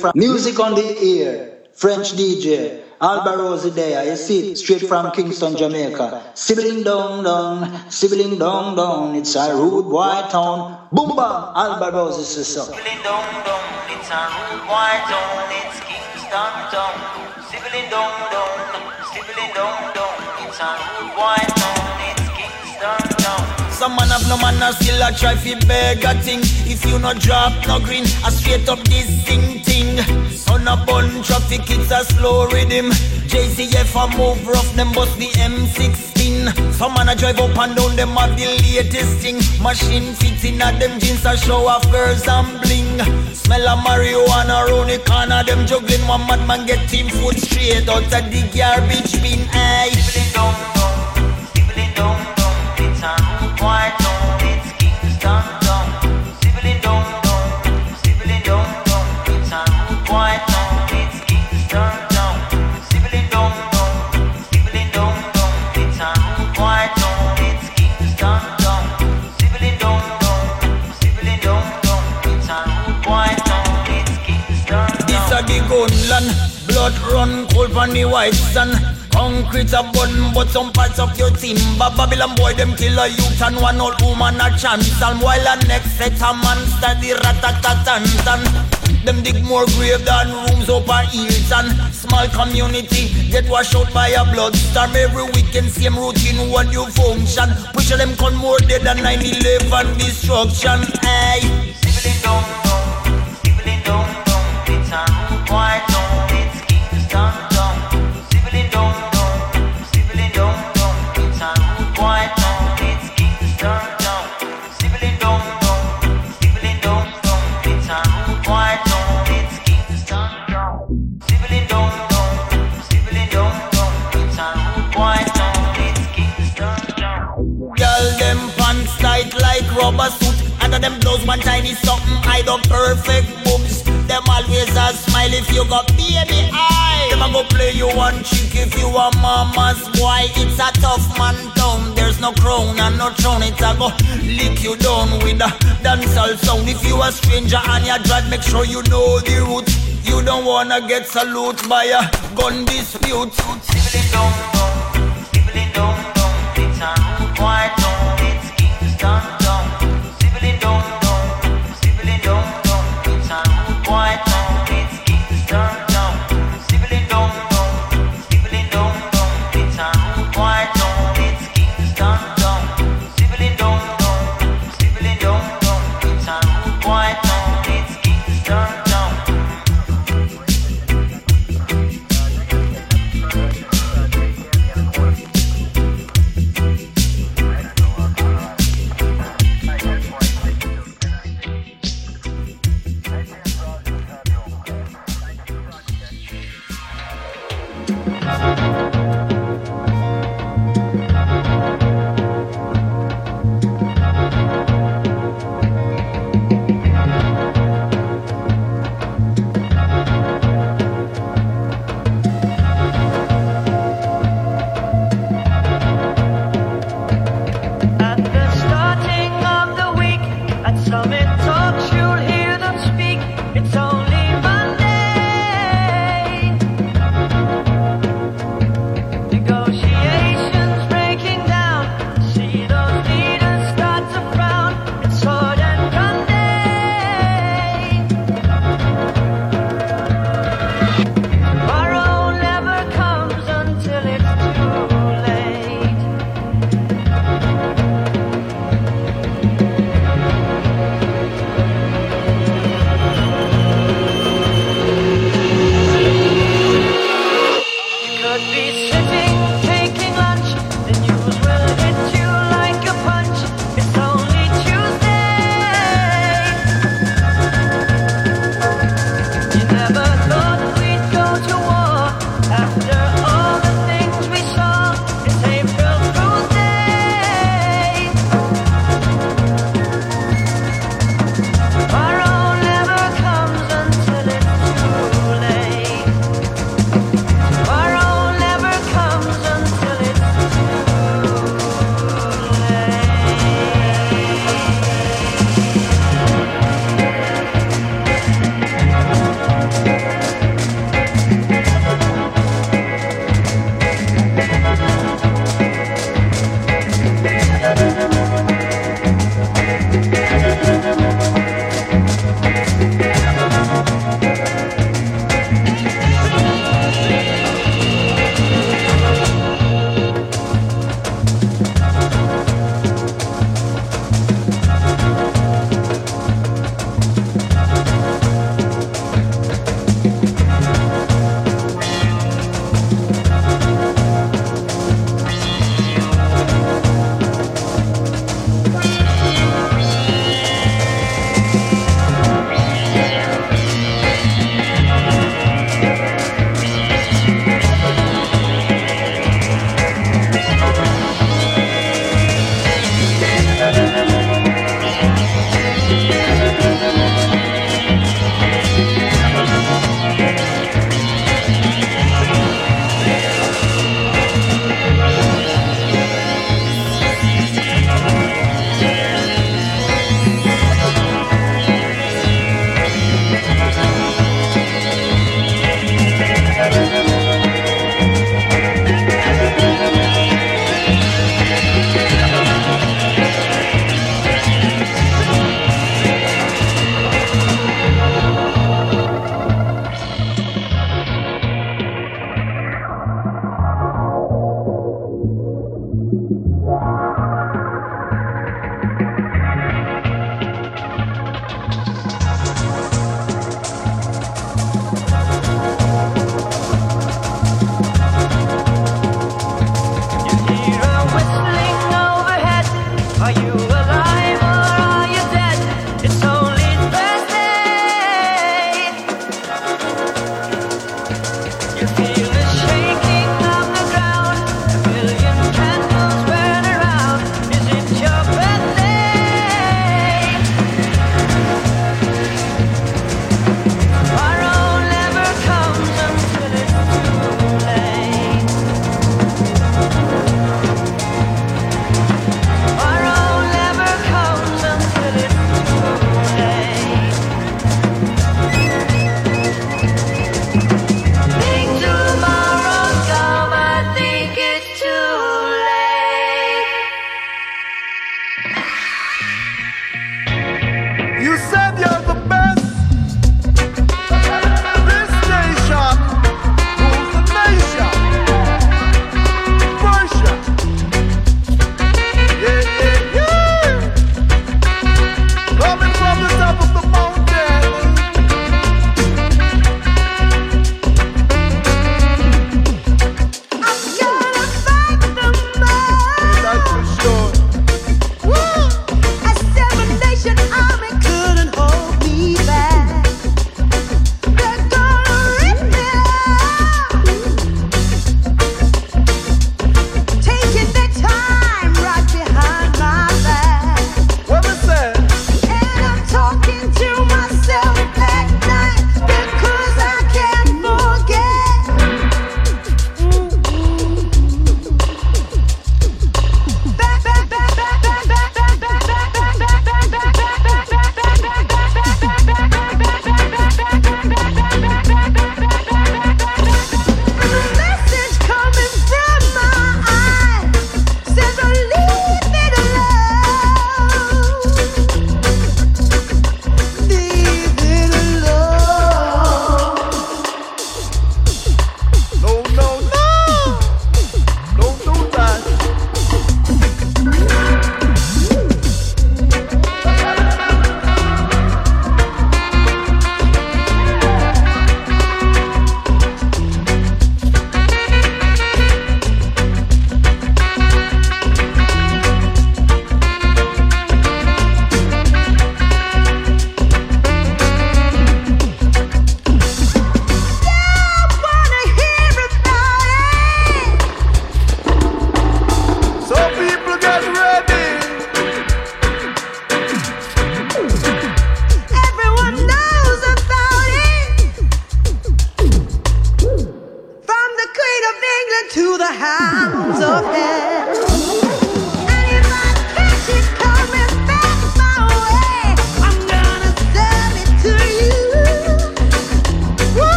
from Music on the ear, French DJ, Alba there, you see it straight from Kingston, Jamaica. Sibling down, down, sibling down, down, it's a rude white town. Boom bam, Alba Rose sister. Sibling down, down, it's a rude white town, it's Kingston town. Sibling down, down, sibling down, down, it's a rude white town, it's Kingston town. Some man have no man and still a try fi beg a thing. If you no drop no green, I straight up this thing thing. Son a bun traffic, it's a slow rhythm. JCF a move rough, them bust the M16. Some man a drive up and down, them have the latest thing. Machine fits in at them jeans a show off girls and bling. Smell of marijuana round the corner, them juggling. One madman get team food straight out of the garbage bin. Aye. A blood run cold on the white sun. Concrete a bun, but some parts of your timber. Babylon boy, them kill a youth and one old woman a chance. And while a next set a monster, the rat-a-tat-tan-tan. Them dig more grave than rooms up a Hilton. Small community get washed out by a blood storm. Every weekend, same routine, what you function. Push them con more dead than 9-11 destruction. Aye. Sibling down, down, sibling down, down, it's a rude suit. Under them blouse, one tiny something hide up perfect boobs. Them always a smile if you got baby eye. Them a go play you one chick if you a mama's boy. It's a tough man town. There's no crown and no throne. It's a go lick you down with a dancehall sound. If you a stranger and you drive, make sure you know the route. You don't wanna get salute by a gun dispute. Sibling down, down, sibling down, down, it's a rude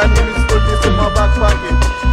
and me put this in my back pocket.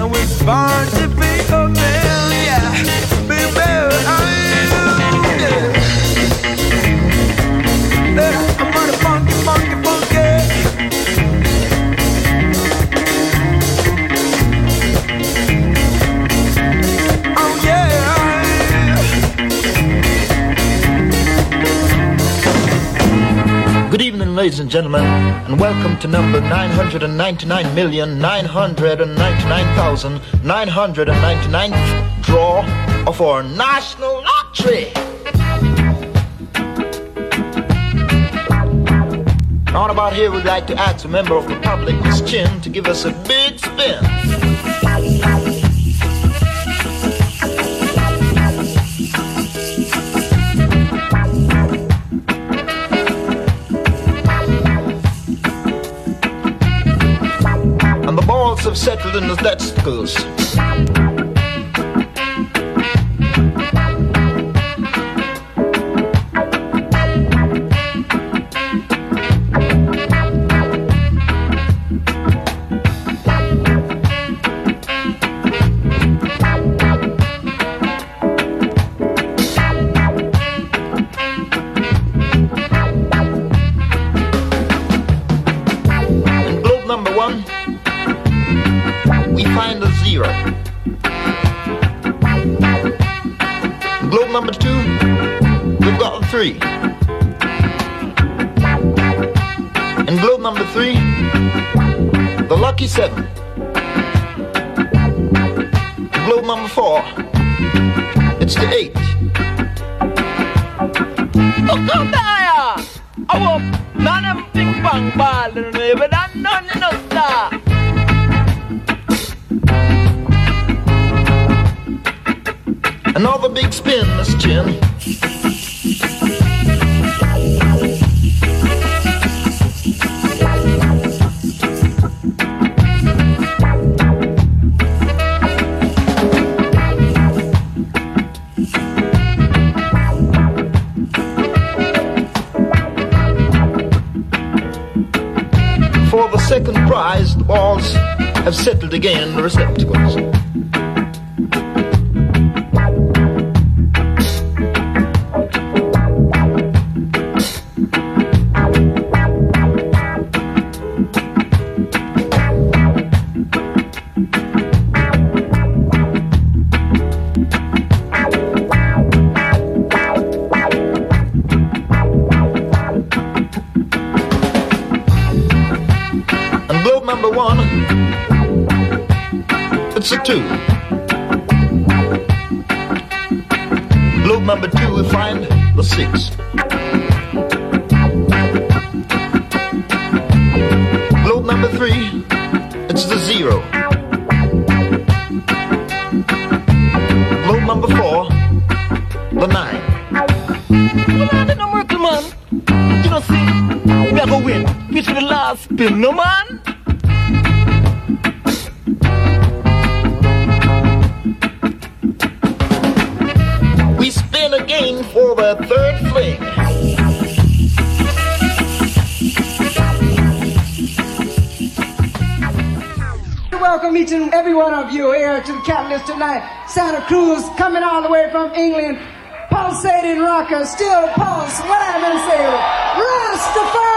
and we're born to ladies and gentlemen, and welcome to number 999,999,999th draw of our national lottery. On about here, we'd like to ask a member of the public, Miss Chin, to give us a big spin. than the Dutch schools. 1987. again. is a zero. Load number four, the nine. Well, I don't know, man. You don't see, we are going to win. We should the last spin, no man. your to the catalyst tonight. Santa Cruz coming all the way from England. Pulsating rocker, still pulse. What I'm going to say, Rastafari!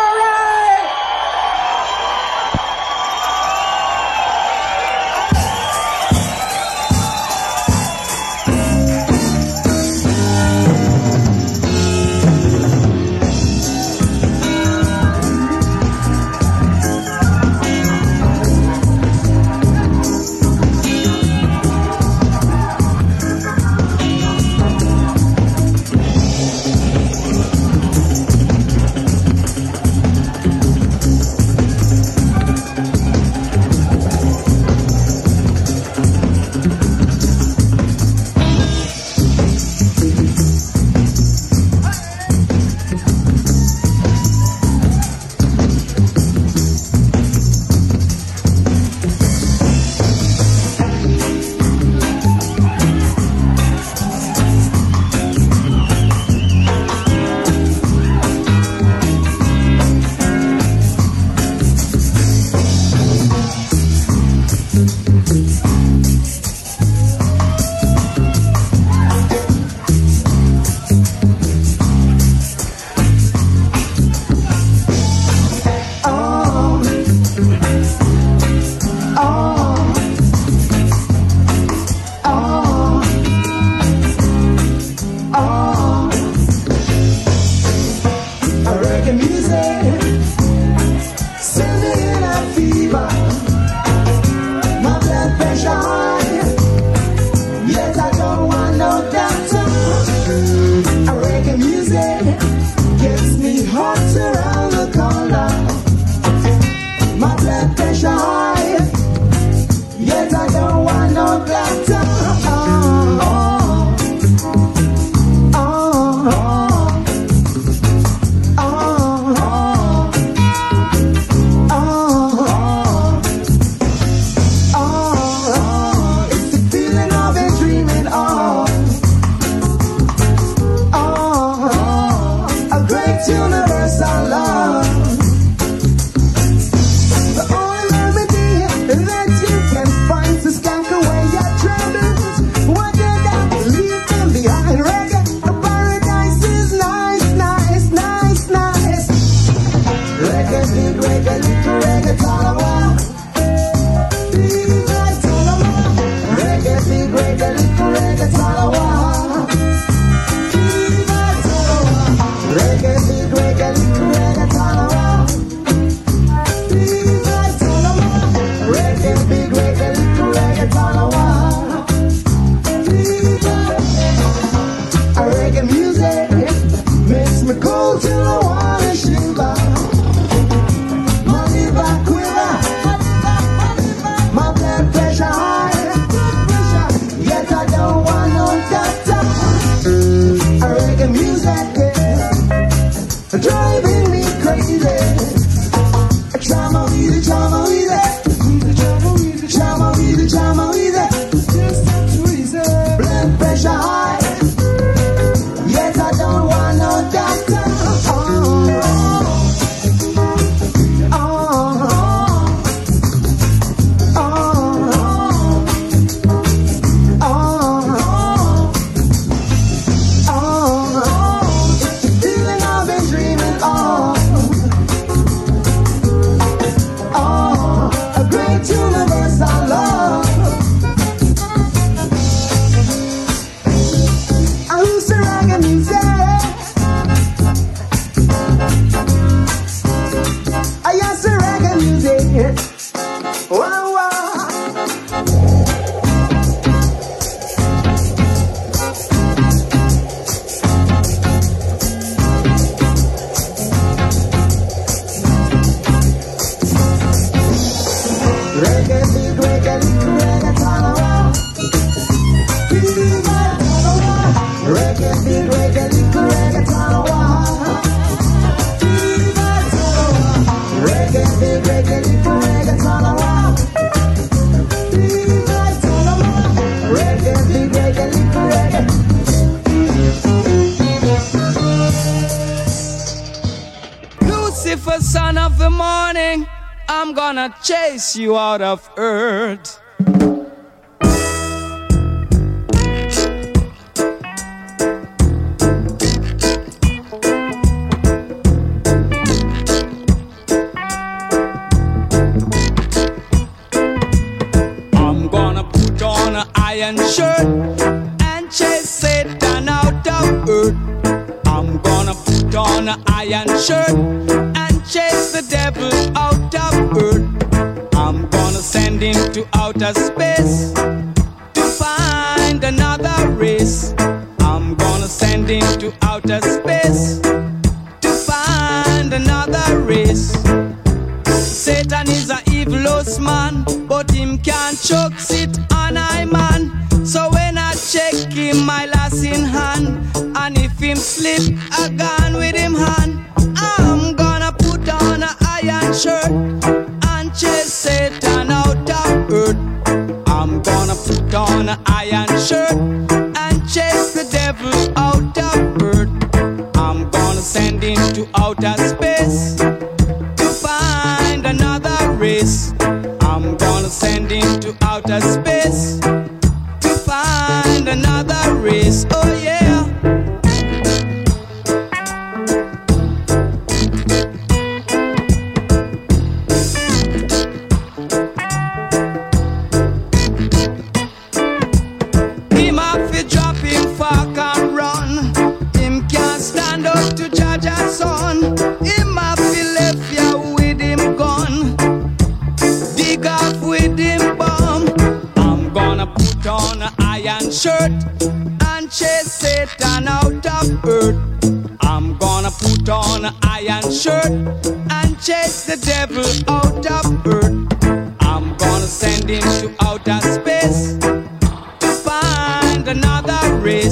You out of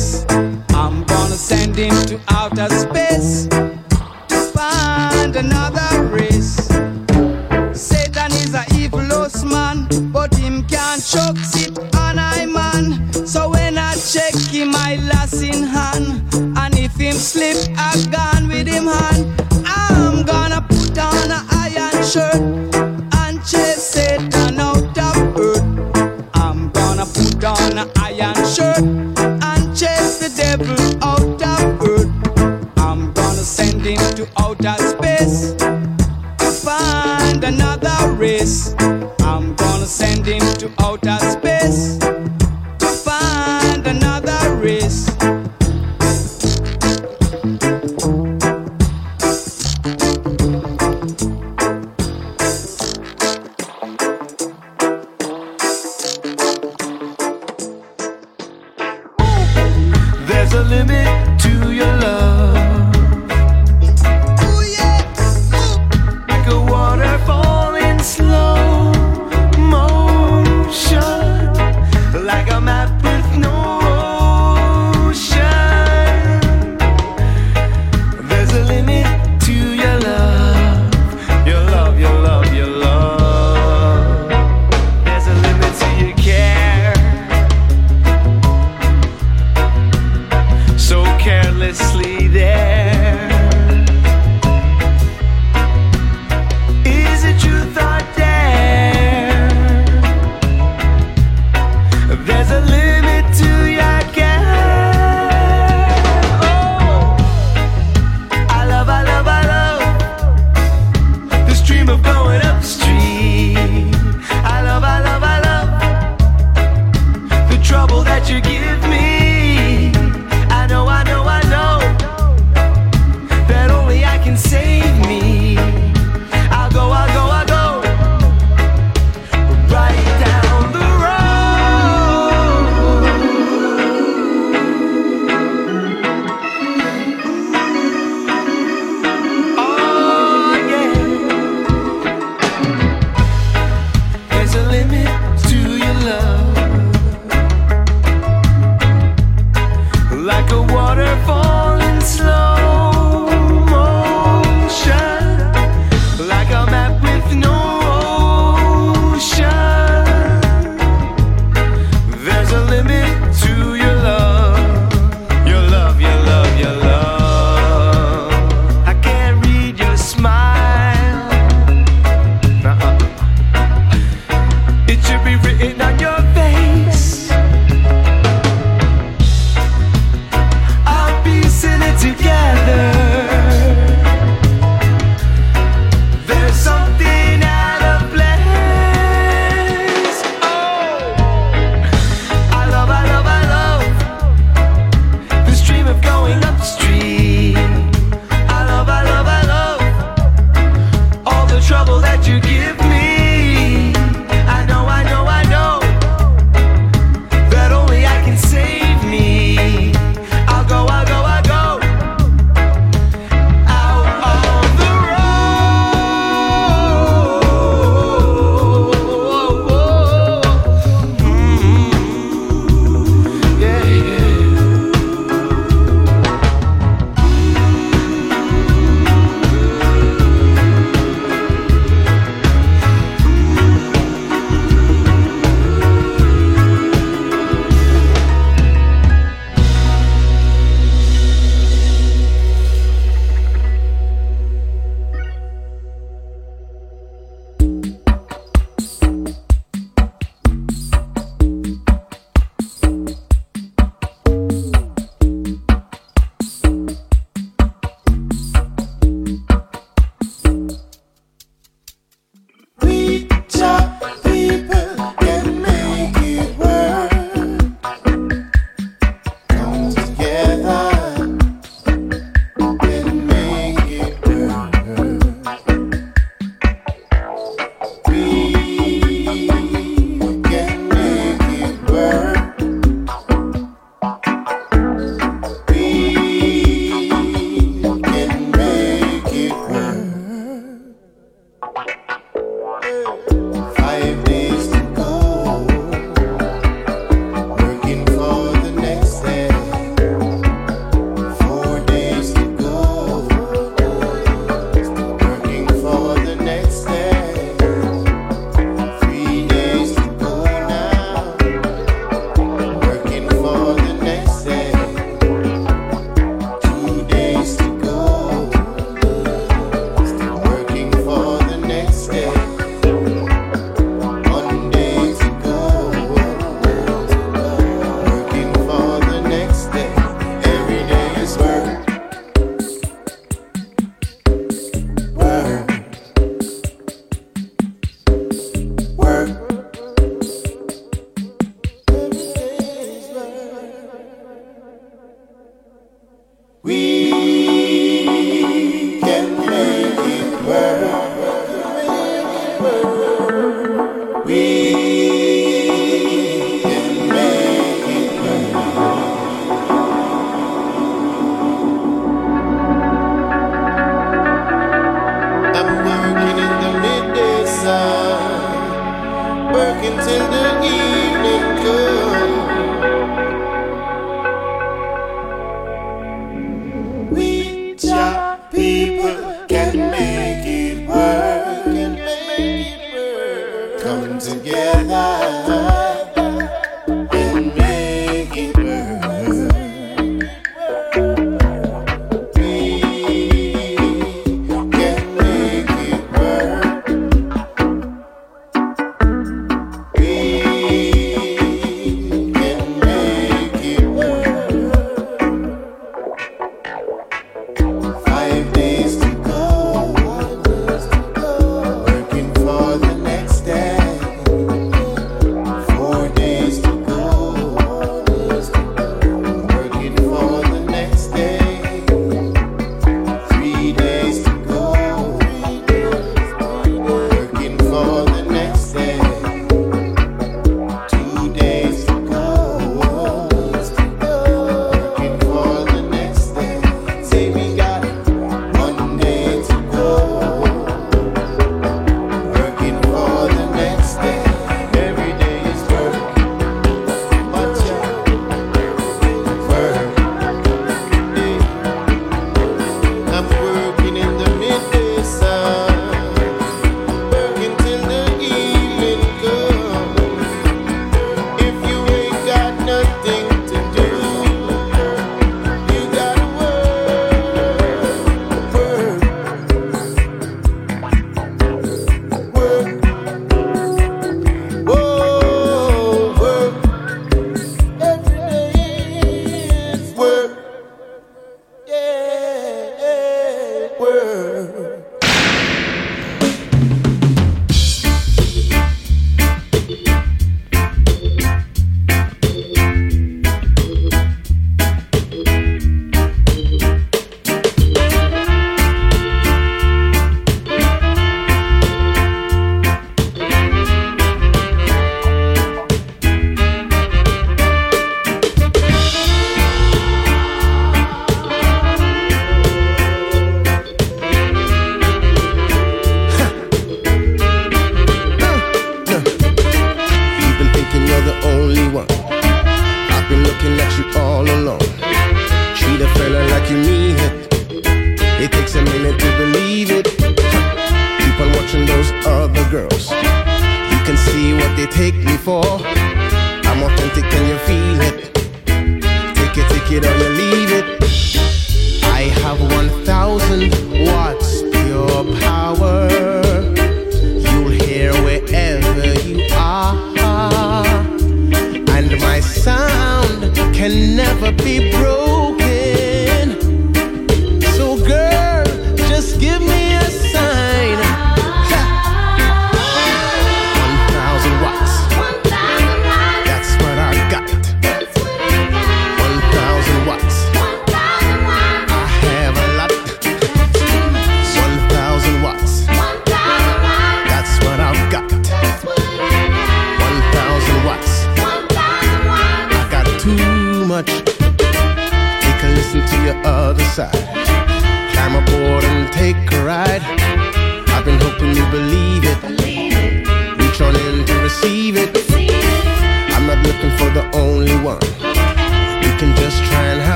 another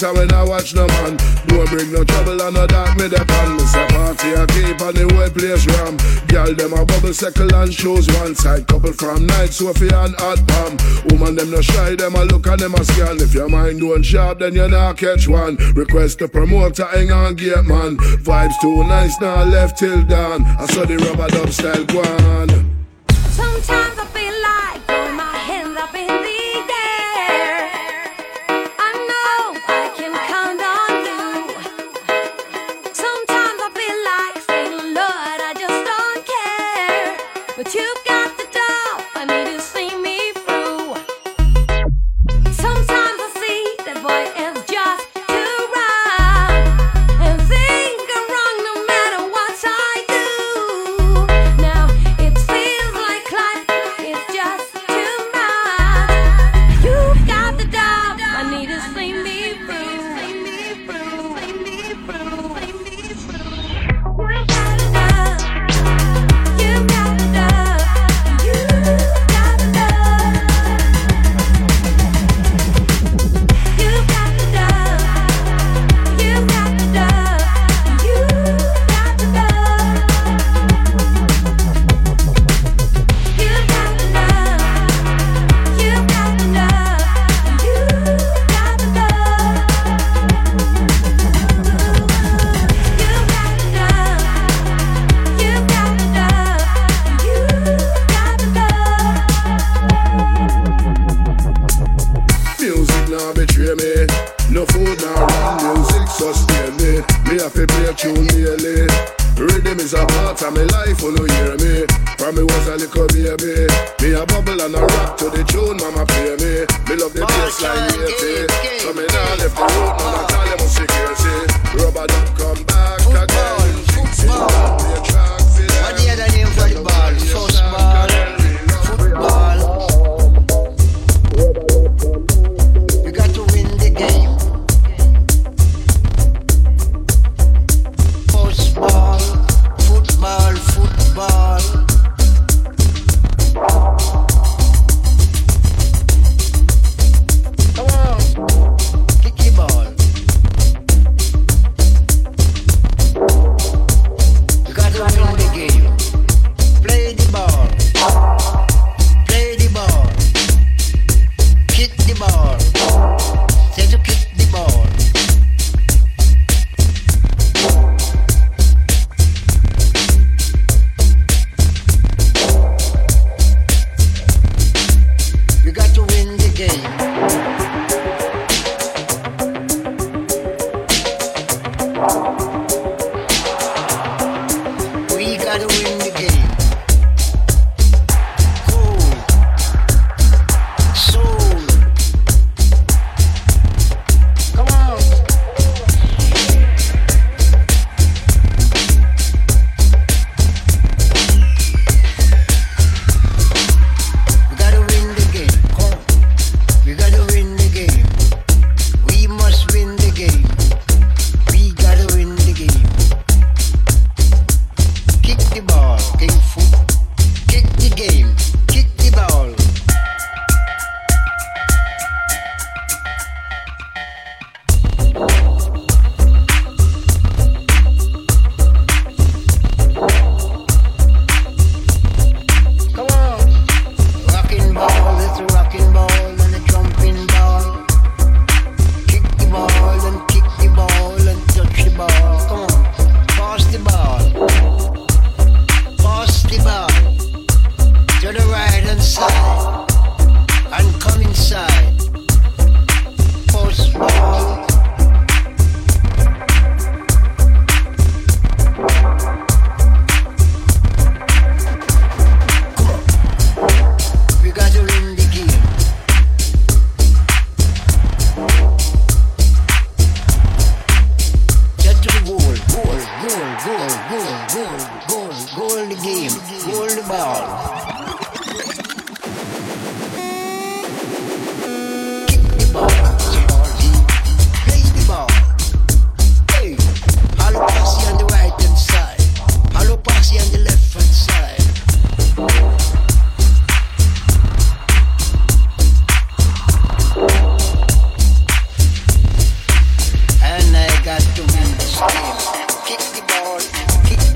so when I watch no man. Don't bring no trouble and no dark me the pan. Miss a party I keep on the way. place ram. Girl them a bubble circle and shows one side. Couple from night Sophie and hot palm. Woman them no shy, them a look and them a scan. If your mind don't sharp, then you not catch one. Request the promoter, hang on gate man. Vibes too nice, now left till dawn. I saw the rubber dub style go on.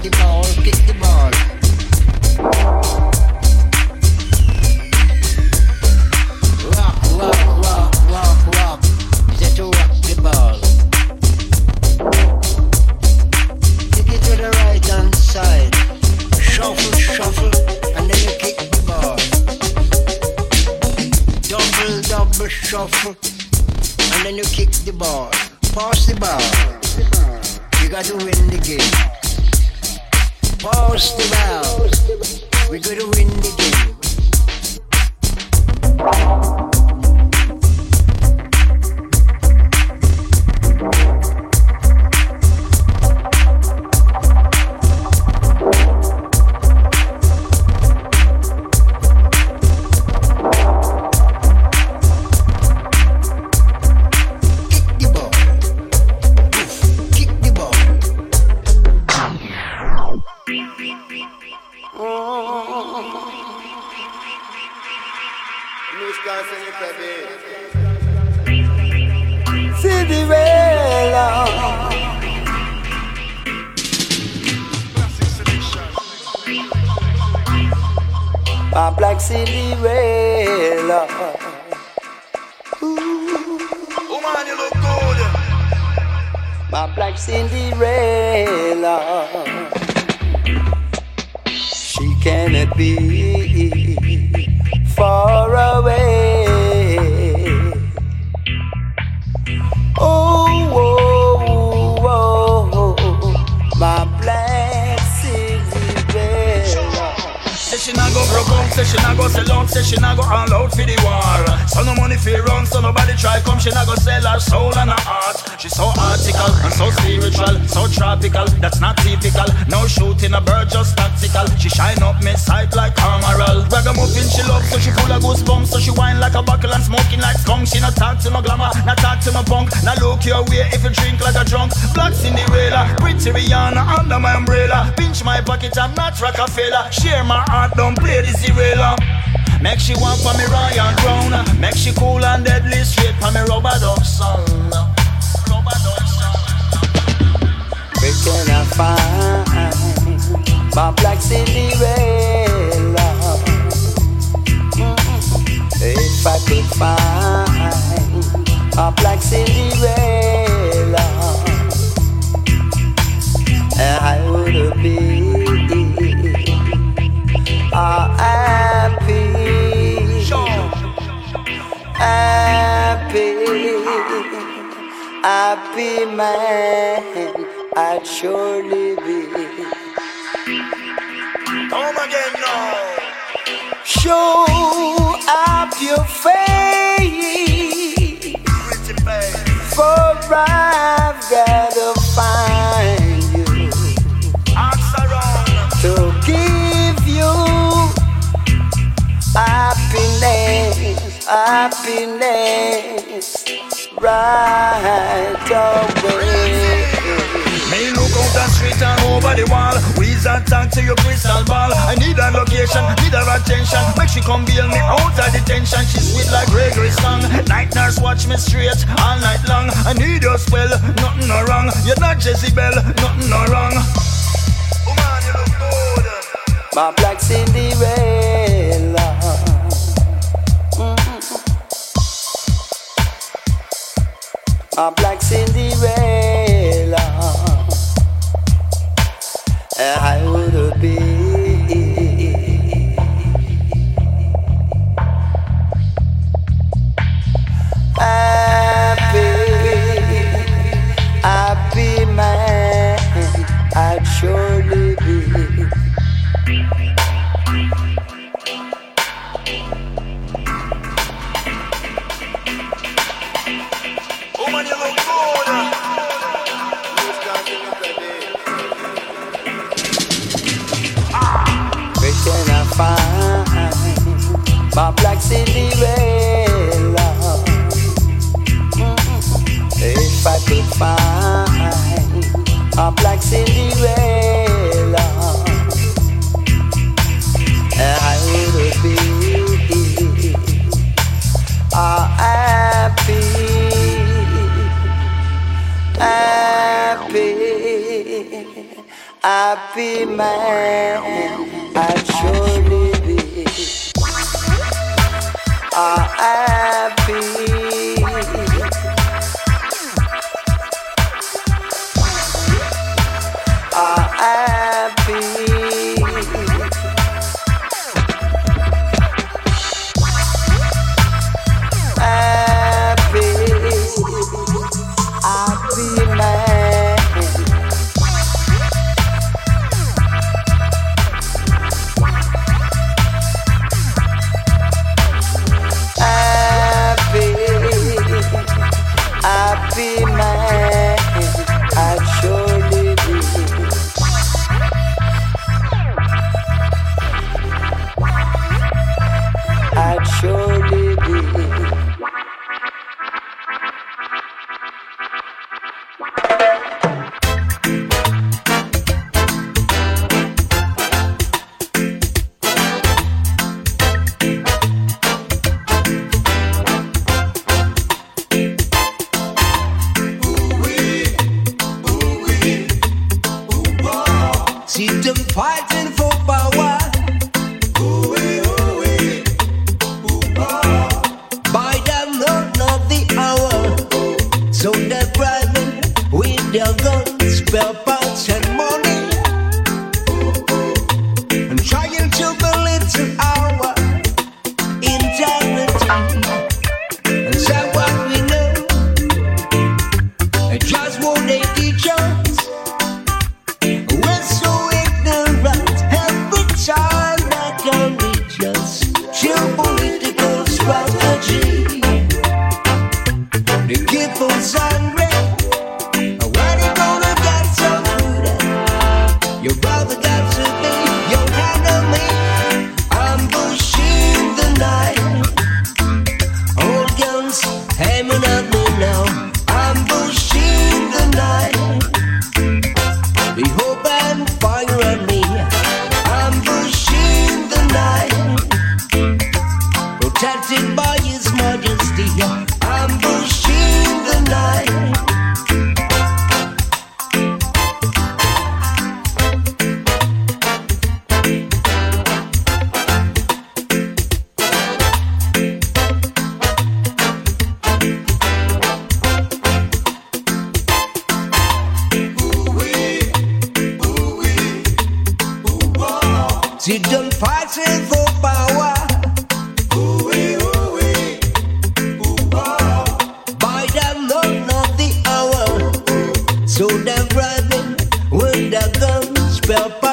The ball, kick the ball. My black Si John Patrick for power. Ooh-wee, ooh-wee, ooh-wow. By the not of the hour. So they're bribing with the gun spell.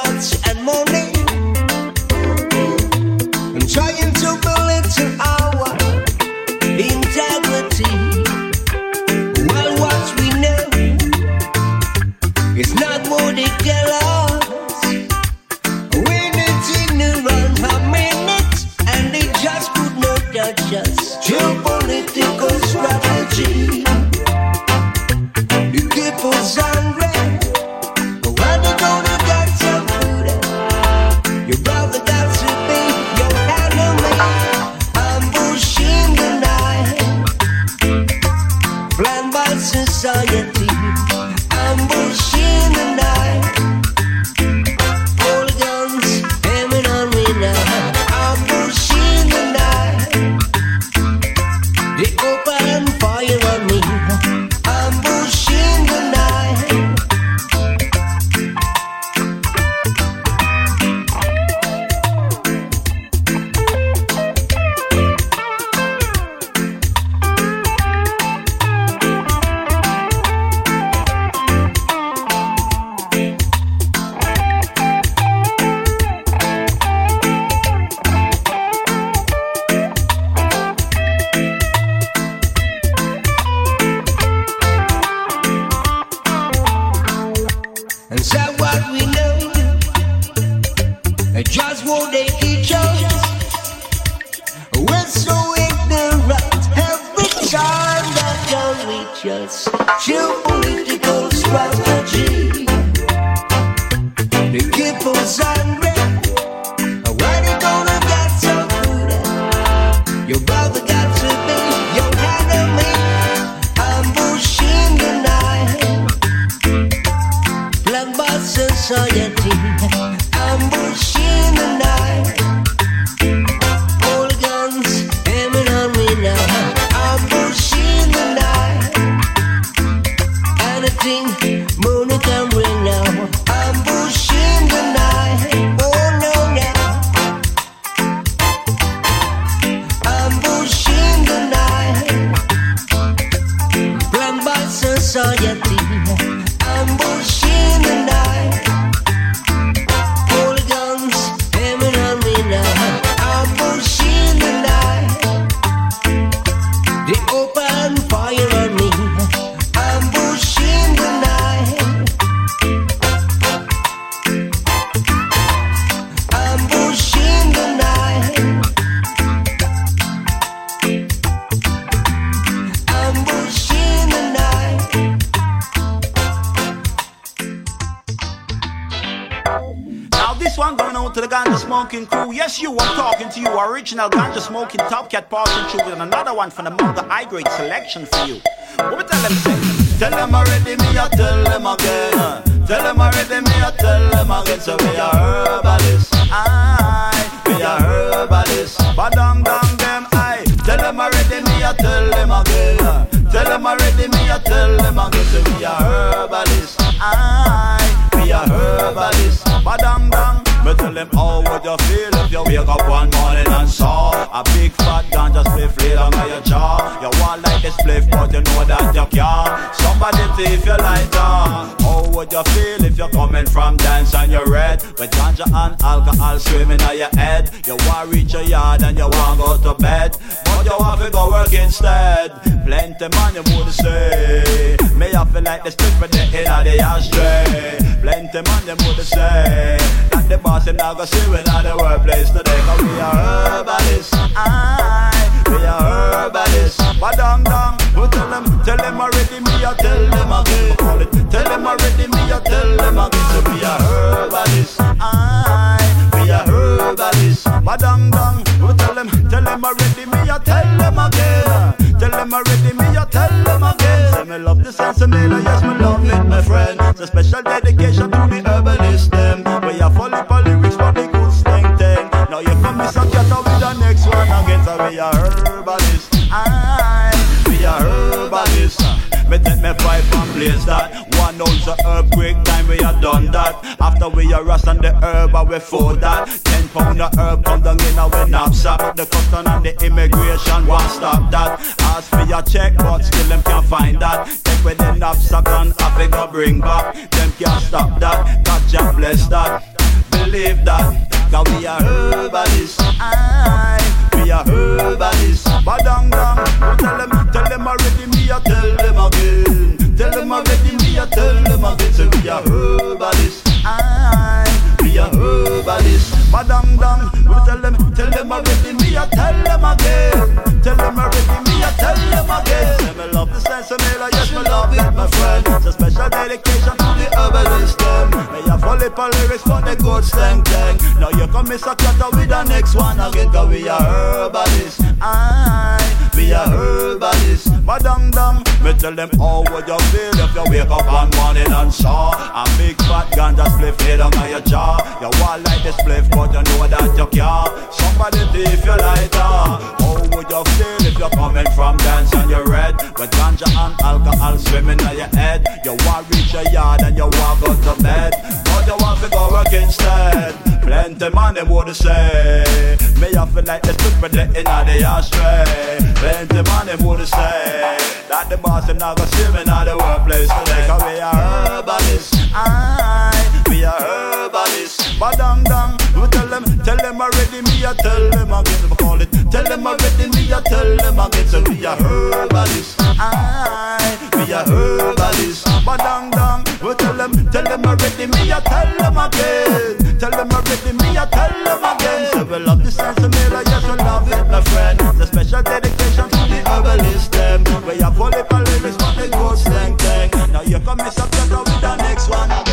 one for the mother high grade selection for you. What we tell them? Tell them already, me I tell them again. Tell them already, me I tell them again. So we are herbalists, aye. We are herbalists, but dang dang them, aye. Tell them already, me I tell them again. Tell them already, me I tell them again. So we are herbalists, aye. We are herbalists, but dang me tell them how would you feel if you wake up one morning and saw a big fat ganja spliff laid on your jaw. You want like this spliff, but you know that you can't. Somebody thief your lighter. How would you feel if you're coming from dance and you're red with ganja and alcohol swimming on your head? You want reach your yard and you want go to bed, but you want to go work instead. Plenty man you would say, me I feel like the spliff with the in the ashtray. Plenty man you would say that the him now go see we at the workplace today. Cause we are herbalists. Aye, we are herbalists. Badang dang. Who tell them, tell them already me I tell them again. Tell them already me I tell them again. So we are herbalists. Aye, we are herbalists. Badang dang. Who tell them, tell them already me I tell them again. Tell them already me I tell them again. Say me love the sense of me, yes me love it, my friend. It's a special dedication to the herbalist them. We are fully for lyrics for the good slang thing. Now you come miss a cat with the next one again. So we are herbalists. Me take me five and blaze that. One ounce of herb quick time we have done that. After we are rust the herb and we food that. Ten pound of herb come down in our knapsack. The custom and the immigration won't stop that. Ask for your check but still them can't find that. Take with the knapsack and have it go bring back. Them can't stop that. God just bless that. Believe that. Cause we are herbalists. Aye, we are herbalists. Badang dang Tell them, tell them already I tell them again Tell them already me I tell them again Say we are herbalists Aye, we are herbalists Badang dang Tell them, tell them already me I tell them again Tell them already me I tell them again Say me love the sense of me Yes me love it my friend. It's a special dedication to the herbalist them Me a fully for lyrics for the good slang thing Now you come a cutter with the next one. Again Cause we are herbalists Aye, we are herbalists Badang dang Me tell them how would you feel if you wake up one morning and saw A big fat ganja spliff down on your jaw. You want like this spliff but you know that you can't Somebody thief your lighter. How would you feel if you're coming from dance and you're red? With ganja and alcohol swimming in your head. You want reach your yard and you want go to bed. But you want to go work instead. Plenty money would say Me I feel like the the in the ashtray Plenty man them would say That the boss them now go swimming in the workplace today Cause we are herbalists Aye, we are herbalists Badang dang You tell them, tell them already me I tell them again I call it. Tell them already me I tell them again So we are herbalists Aye, we are herbalists Badang dang You tell them, tell them already me I tell them again. Tell them already me I tell them again. So we love the sense of me like yes we love it my friend. The special dedication the herbalist them. We are fully for lyrics for the good slang thing Now you come up your with the next one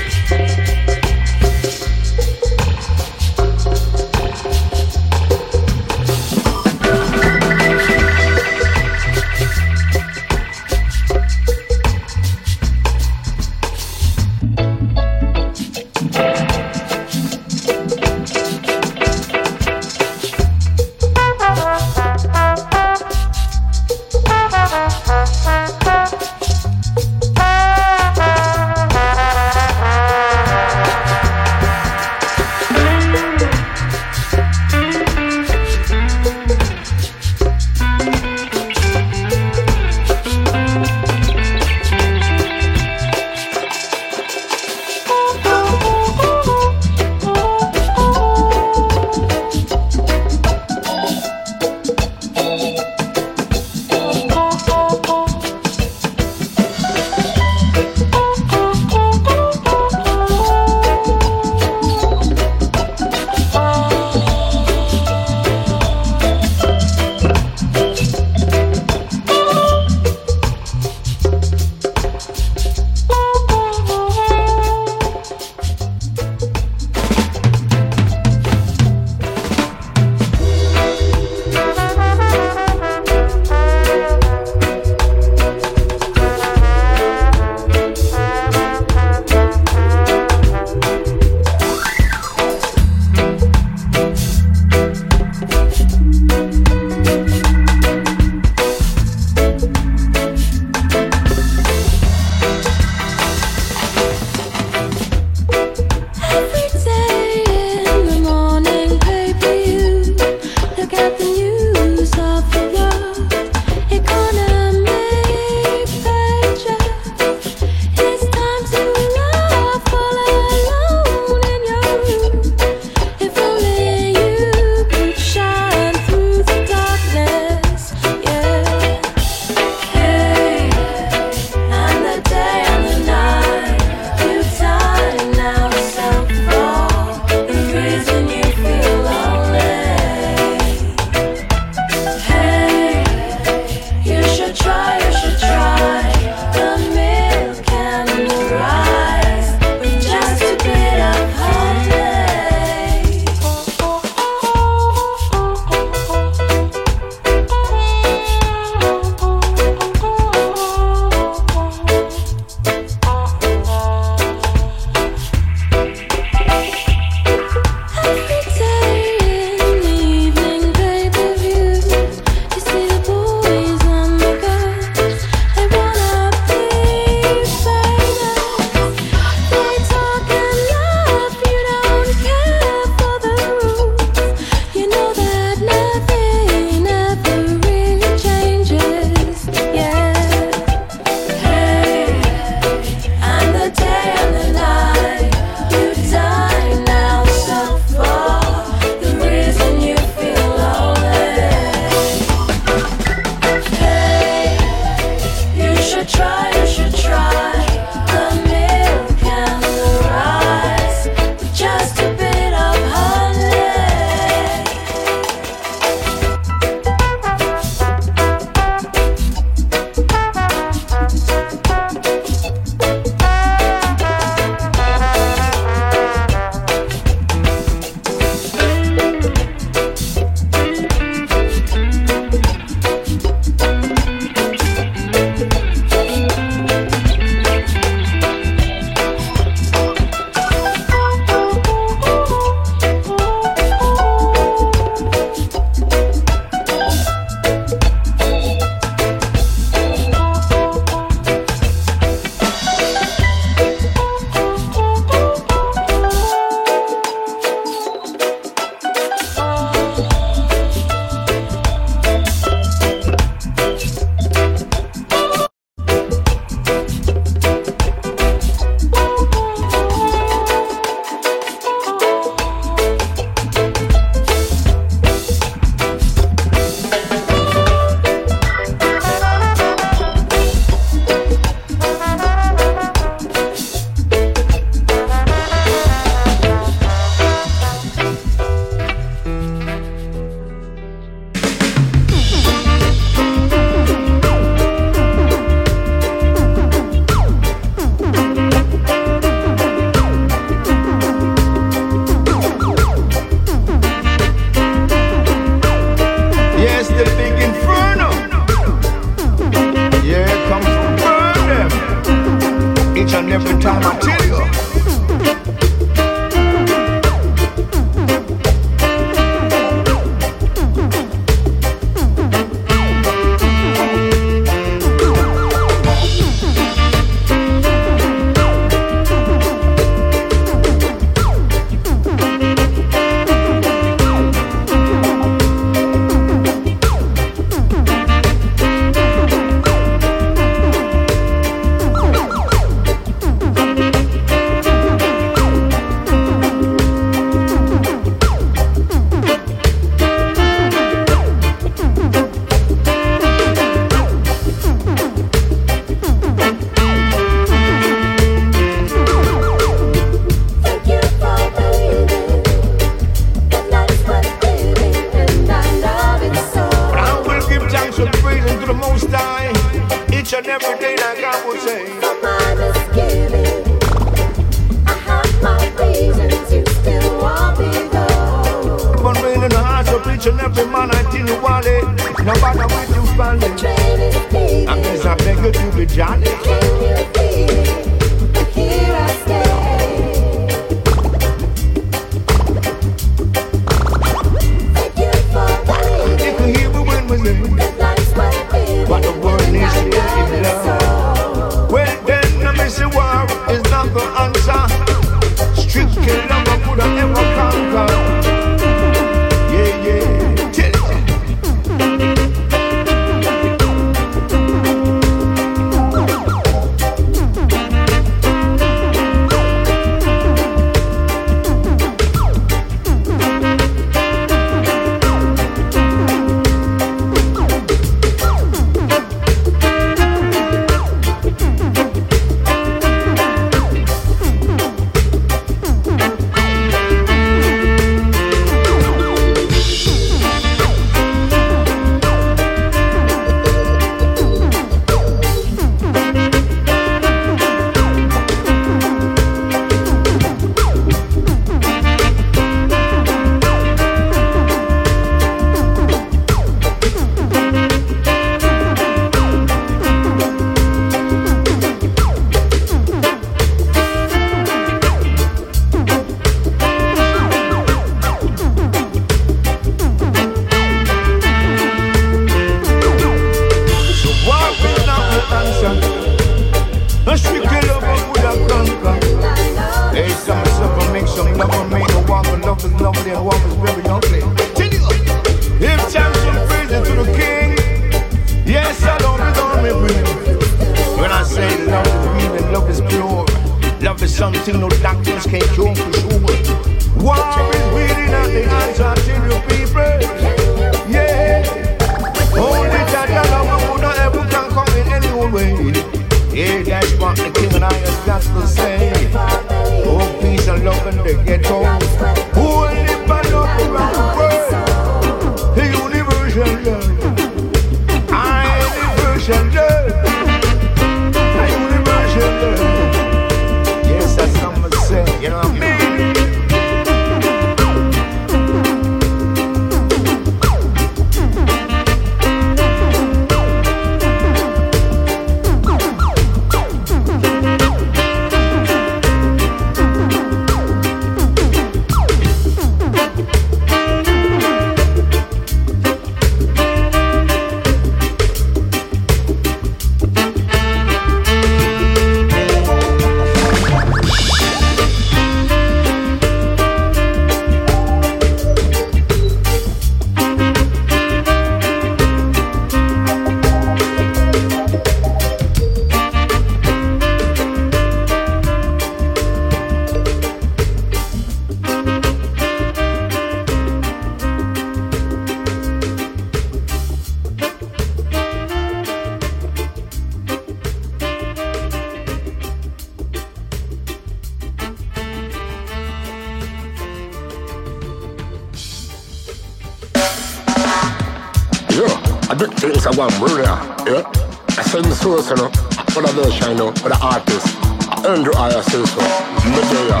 I do things I want murder. Yeah? I send the source, you know. For the version, you know. For the artist. I earn the higher source, you know. Media.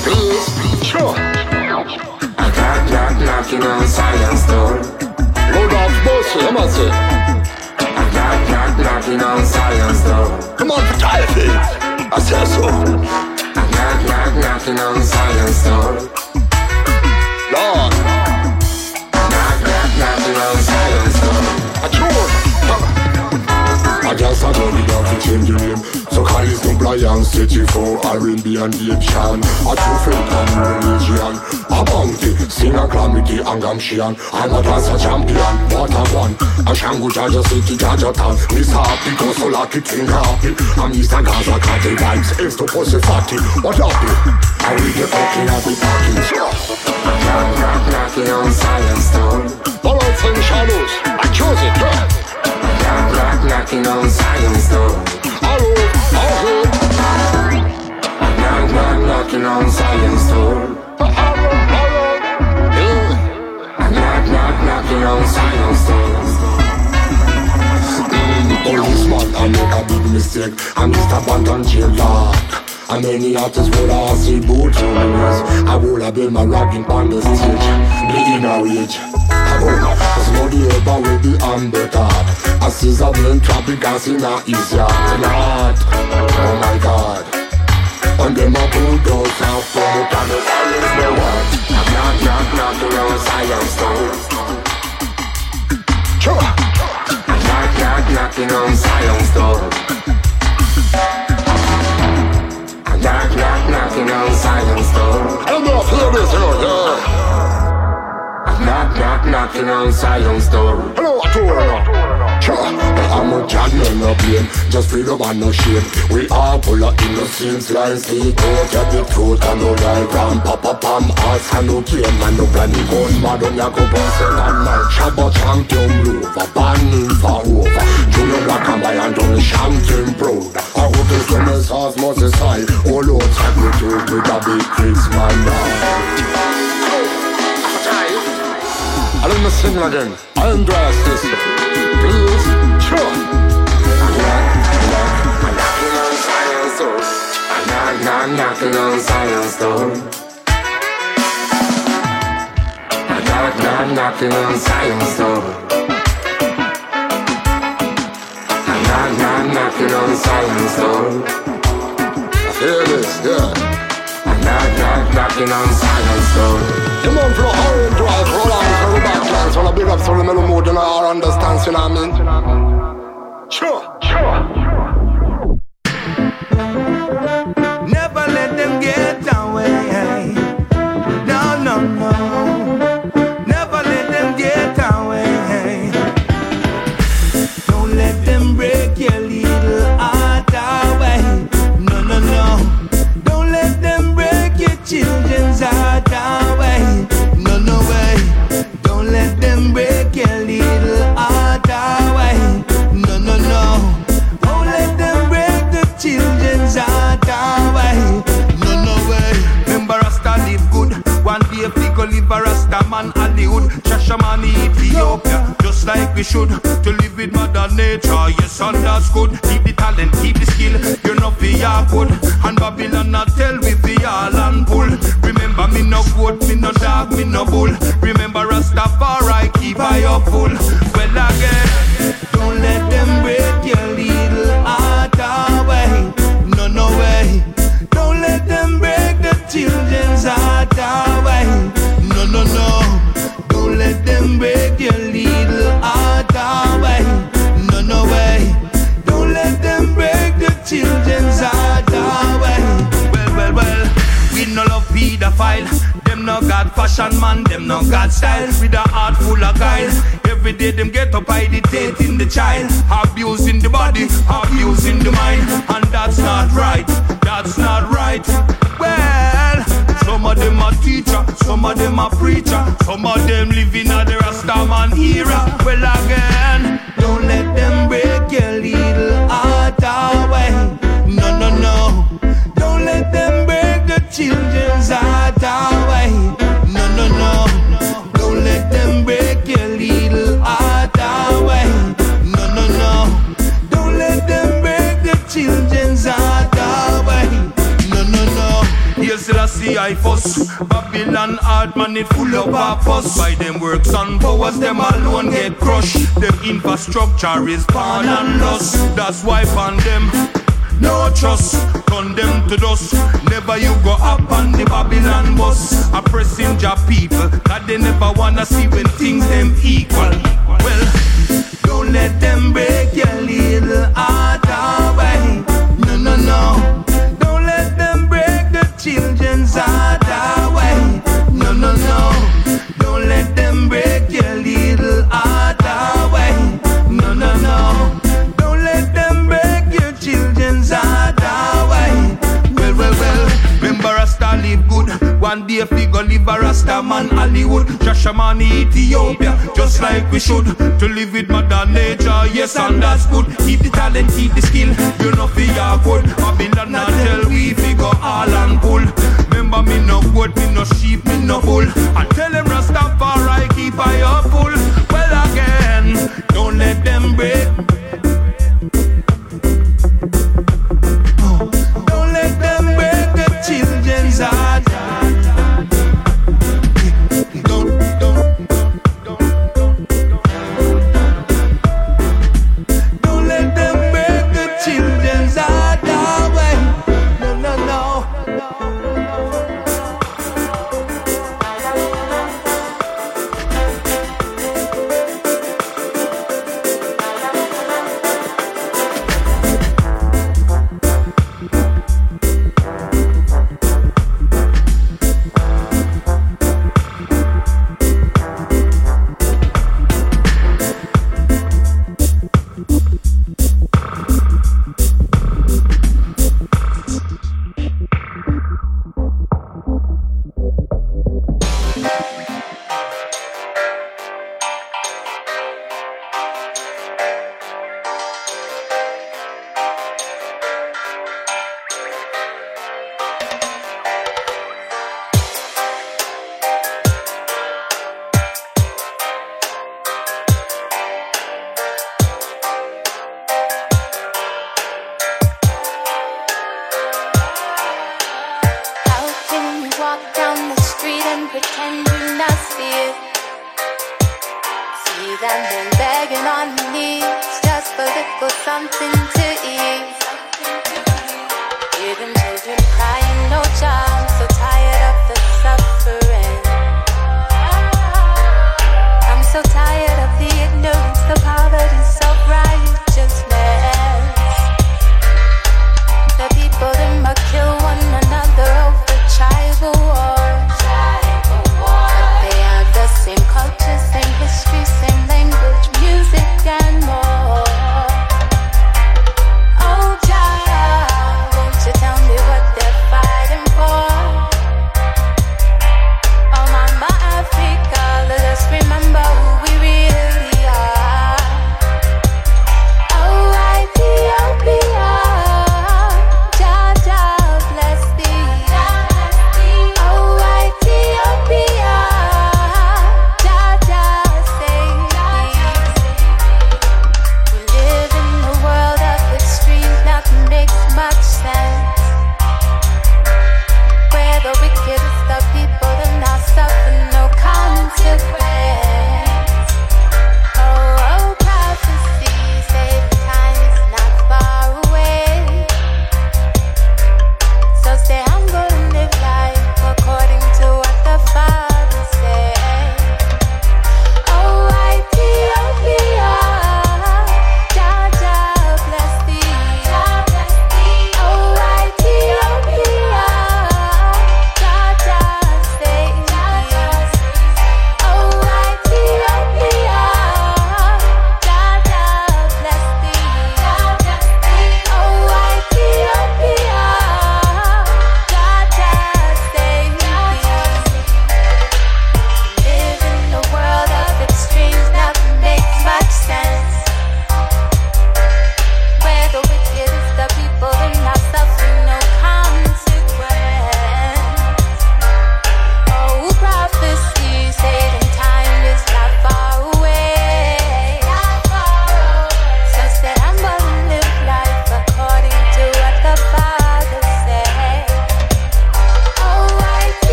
please. Sure. I got knock knocking on Zion's door. Hold off boss, you know, say. I got knock knocking on Zion's door. Come on, try. I said so. I got knock knocking on Zion's door. Lord. Knock, knock, knocking on Zion's door. I just a know the dog to change the name So call his no Brian City for R&B and Egyptian A true faith and religion A bounty, sing a calamity and Gamshian I'm a dancer champion, what a one A Shangu Jaja City, Jaja Town Mr. Happy, go so lucky, king happy I'm Mr. Gaza, Catty Vibes, Ace to Pussy Fatty What happy? I read the fucking happy package Knock, knock, knocking on Zion's door. Balance and shadows, I choose it, yeah Knock, knock, knocking on Zion's door. Hello, hello Knock, knock, knocking on Zion's door. Knock, knock, knocking on I make a big mistake I'm Mr. Banton jail lock And many artists would have see boot the nose I would have been my rocking on the stage Bleeding a rage. The urban with the amber top I see blend traffic and see na easier Not, oh my god. And them a bulldoze and from the tunnel Silence the world Knock, knock, knocking on Zion's door. Sure. Knock, knock, knocking on Zion's door. On know if you hear this, know, yeah Knock, knock, knocking on Zion's door. Hello, I told you. Sure, I'm a cat, man, no blame. Just freedom and no shame. We all full of innocence Lines they go get the truth and no lie. Ram, papa, pam, ass and no game Man, no planning gun, madam, ya go bounce And my shabba champion rover Banning for over. Junior black and white and done champion proud. I hope this woman's house must decide Oh Lord, take me to with a big Christmas now I let me sing again. I embrace this. Please, sure. I knock, knock, knocking on Zion's door. I'm knock, knock, knocking on Zion's door. I knock, knock, knocking on Zion's door. Hear this, yeah. Knock, knock, knocking on Zion's door. Come on, flow, orange drive, roll on, the backlands. Wanna big up some mellow mood, you know, or understands, you know what I mean? Sure, sure. Go live a Rasta man Hollywood. Chasha man Ethiopia. Just like we should. To live with mother nature. Yes, good. Keep the talent, keep the skill. You know we are good. And Babylon not tell we we all and pull. Remember me no goat, me no dog, me no bull. Remember Rastafari keep I up full. Well again, don't let them break your little heart away. No, no way. Don't let them break the children's heart away. Pedophile. Them no got fashion man, them no got style. With a heart full of guile. Every day them get up, in the child. Abusing the body, abusing the mind. And that's not right, that's not right. Well, some of them are teacher, some of them are preacher. Some of them living at the Rastaman era. Well again, don't let them break your little children's heart away. No, no, no. Don't let them break your little heart away. No, no, no. Don't let them break the children's heart away. No, no, no. The see I fuss. Babylon heart man it full of purpose. By them works and powers, them alone get crushed. Them infrastructure is pan and loss. That's why on them. No trust. Condemned to dust. Never you go up on the Babylon bus. Oppressing job people that they never wanna see when things them equal. Well, don't let them break your little heart away. No, no, no. Don't let them break the children's heart One day figure live a Rasta man Hollywood. Shashamane Ethiopia. Just like we should. To live with mother nature. Yes, and that's good. Keep the talent, keep the skill. You know your good. Babylon not tell we figure all and pull. Remember me no goat, me no sheep, me no bull. I tell them Rastafari keep I up full. Well again, don't let them break.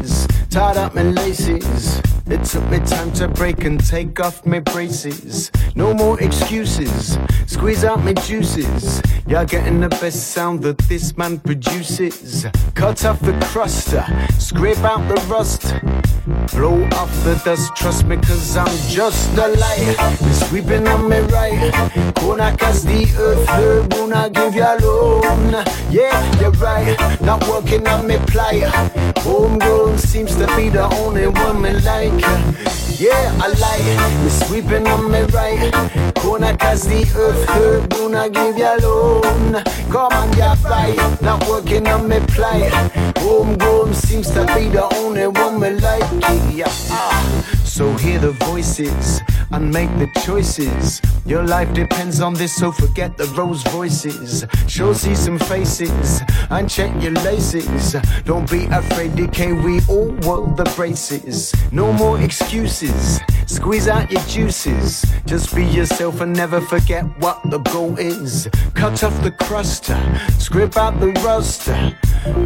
Faces, tied up my laces. It took me time to break and take off my braces. No more excuses, squeeze out my juices. You're getting the best sound that this man produces. Cut off the crust, uh, scrape out the rust. Blow off the dust, trust me, cause I'm just a light. Been sweeping on me right. Gonna cast the earth, her gonna give you alone. Yeah, you're right. Not working on me plier. Homegrown seems to be the only me like. Yeah, I like me sweeping on me right. Gonna cast the earth, her gonna give you alone. Come on, you're right. Not working on me plier. Homegrown seems to be the only one me like. Yeah. Ah. So hear the voices and make the choices. Your life depends on this, so forget the rose voices. Sure see some faces and check your laces. Don't be afraid, decay, we all world the braces. No more excuses. Squeeze out your juices. Just be yourself and never forget what the goal is. Cut off the crust, scrape out the rust.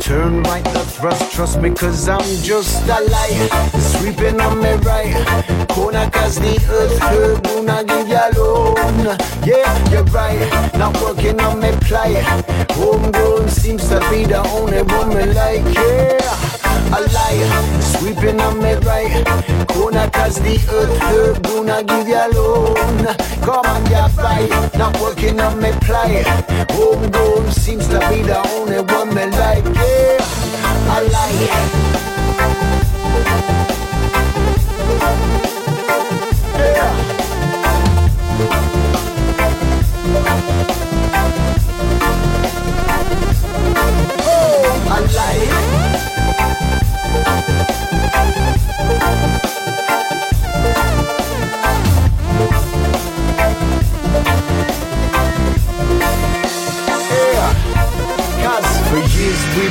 Turn right the thrust, trust me, cause I'm just a light. Sweeping on me right. Corner cause the earth her gonna give you alone. Yeah, you're right. Not working on me plier. Homegrown seems to be the only woman like, yeah. A liar, sweeping on me right. Corner cause the earth her gonna give you alone. Come on, you're right. Not working on me plier. Homegrown seems to be the only woman like, yeah. A liar.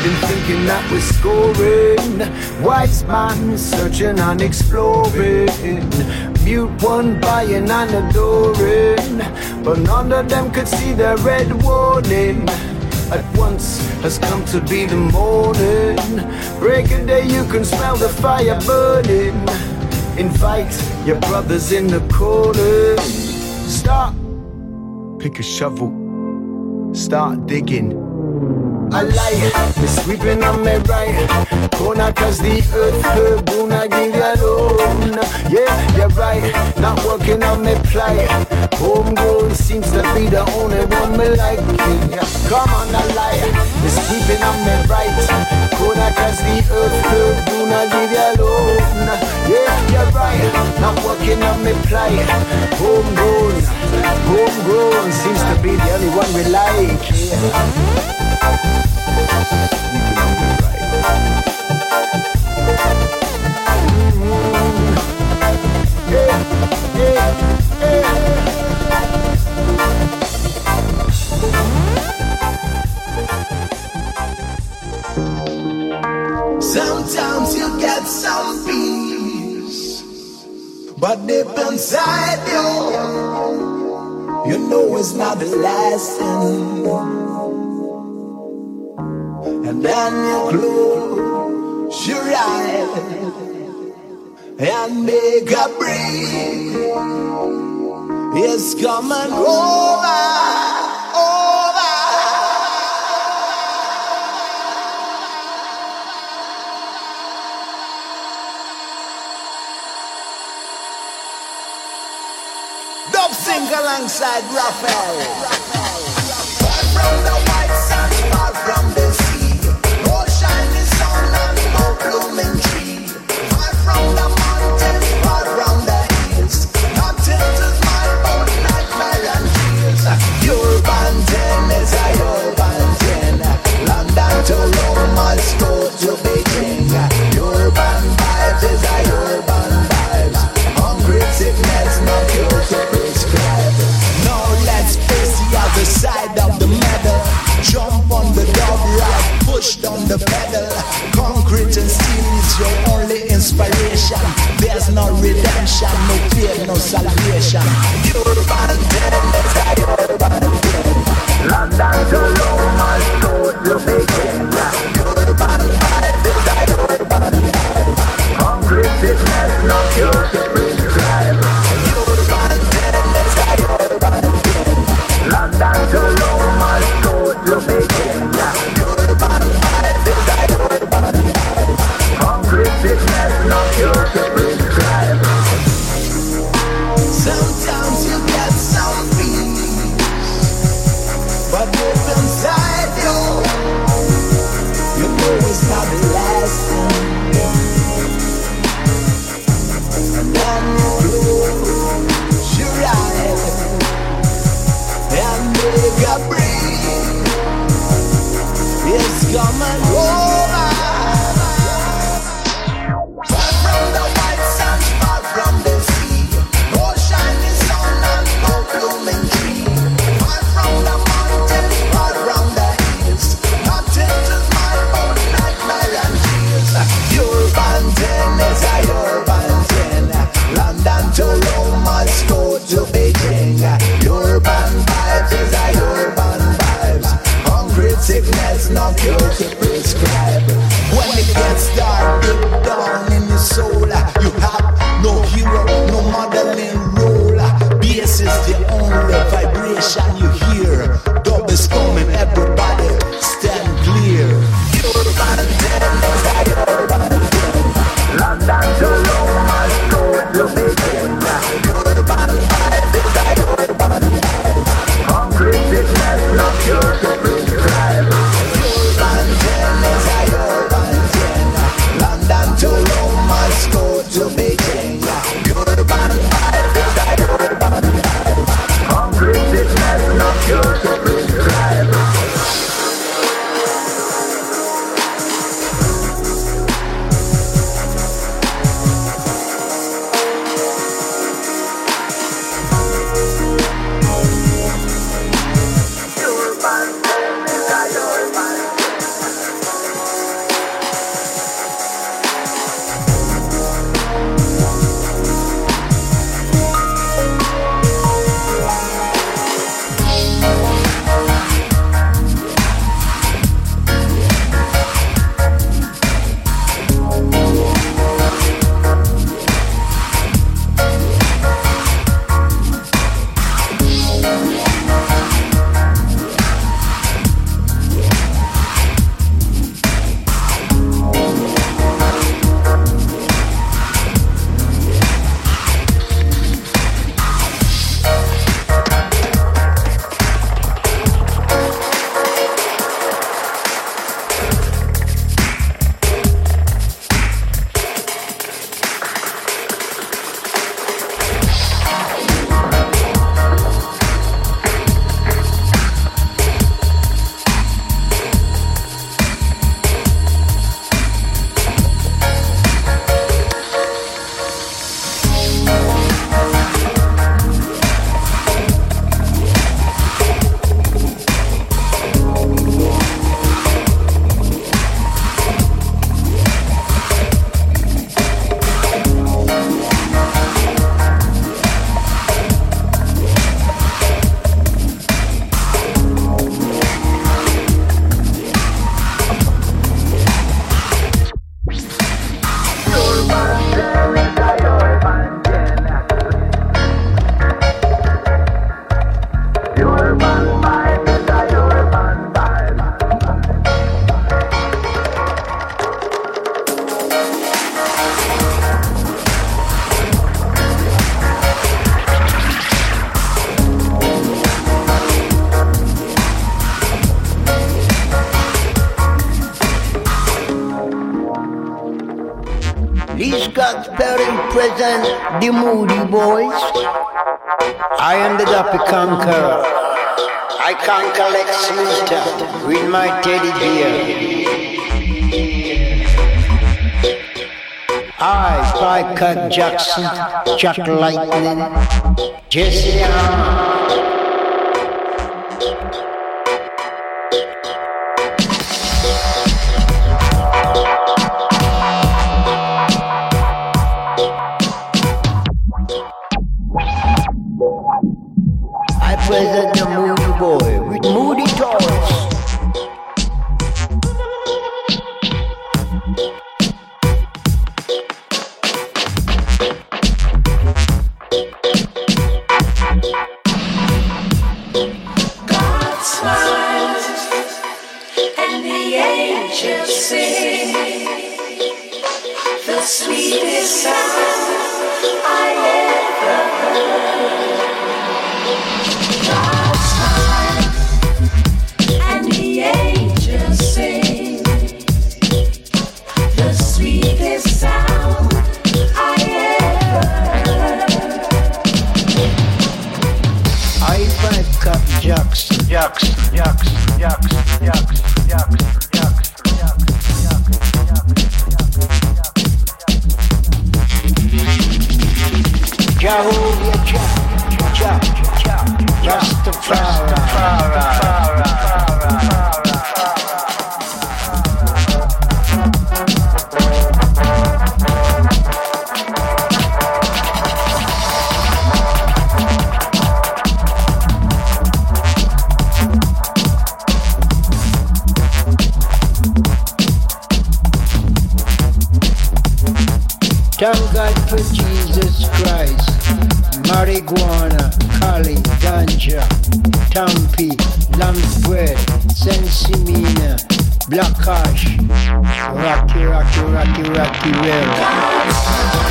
Been thinking that we're scoring. Wise man searching and exploring. Mute one buying and adoring. But none of them could see the red warning. At once has come to be the morning. Break a day, you can smell the fire burning. Invite your brothers in the corner. Stop. Pick a shovel. Start digging. I lie, me sweeping on me right. Corner cause the earth her gonna give you alone Yeah, you're right, not working on me plight. Homegrown seems to be the only one me like. Yeah. Come on, I lie, me sweeping on me right Corner cause the earth her gonna give you alone Yeah, you're right, not working on me plight Homegrown, homegrown seems to be the only one we like Yeah, mm-hmm. yeah, yeah. Sometimes you get some peace, but deep inside you, you know it's not the last lasting. And then you close your eyes and make a break. It's coming over. Alongside Raphael. Far from the inspiration. There's no redemption, no fear, no salvation. Urban tennis, urban tennis. London to Rome, Moscow to Beijing. I can't I conquer Lex Luthor with my teddy bear. I, Biker Jackson, Chuck Lightning, Jesse Armour. Rocky, rocky, rocky, rocky, rocky, rocky.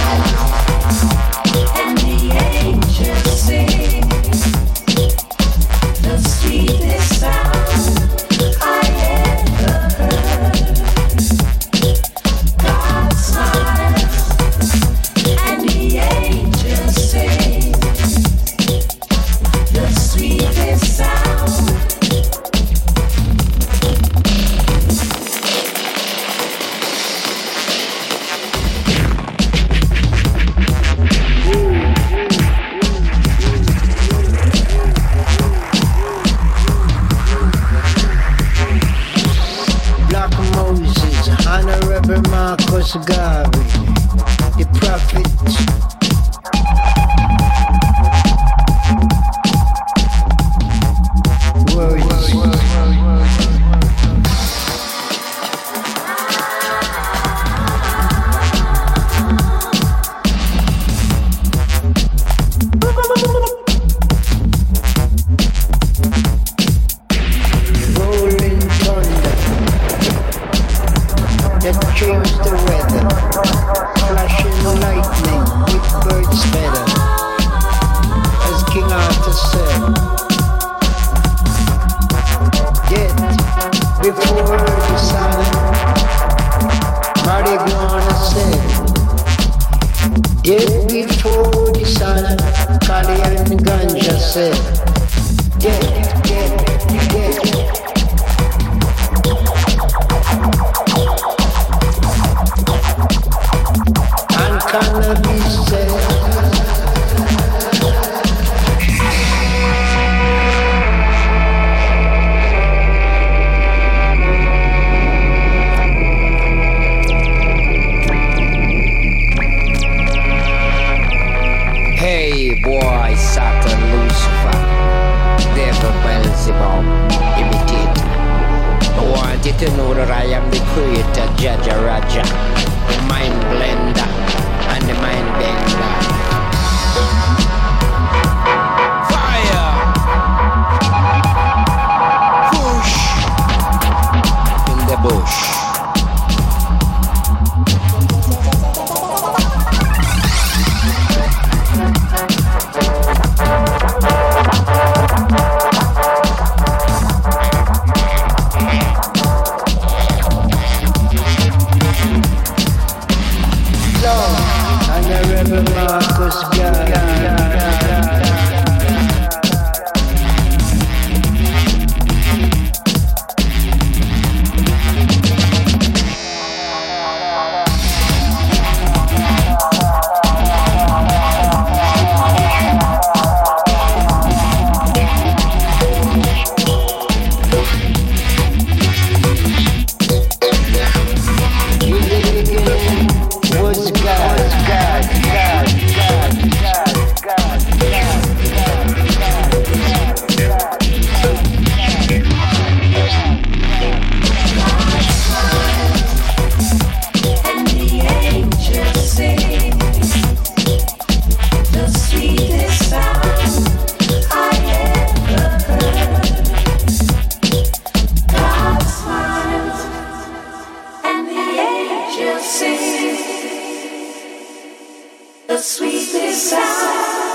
This sound.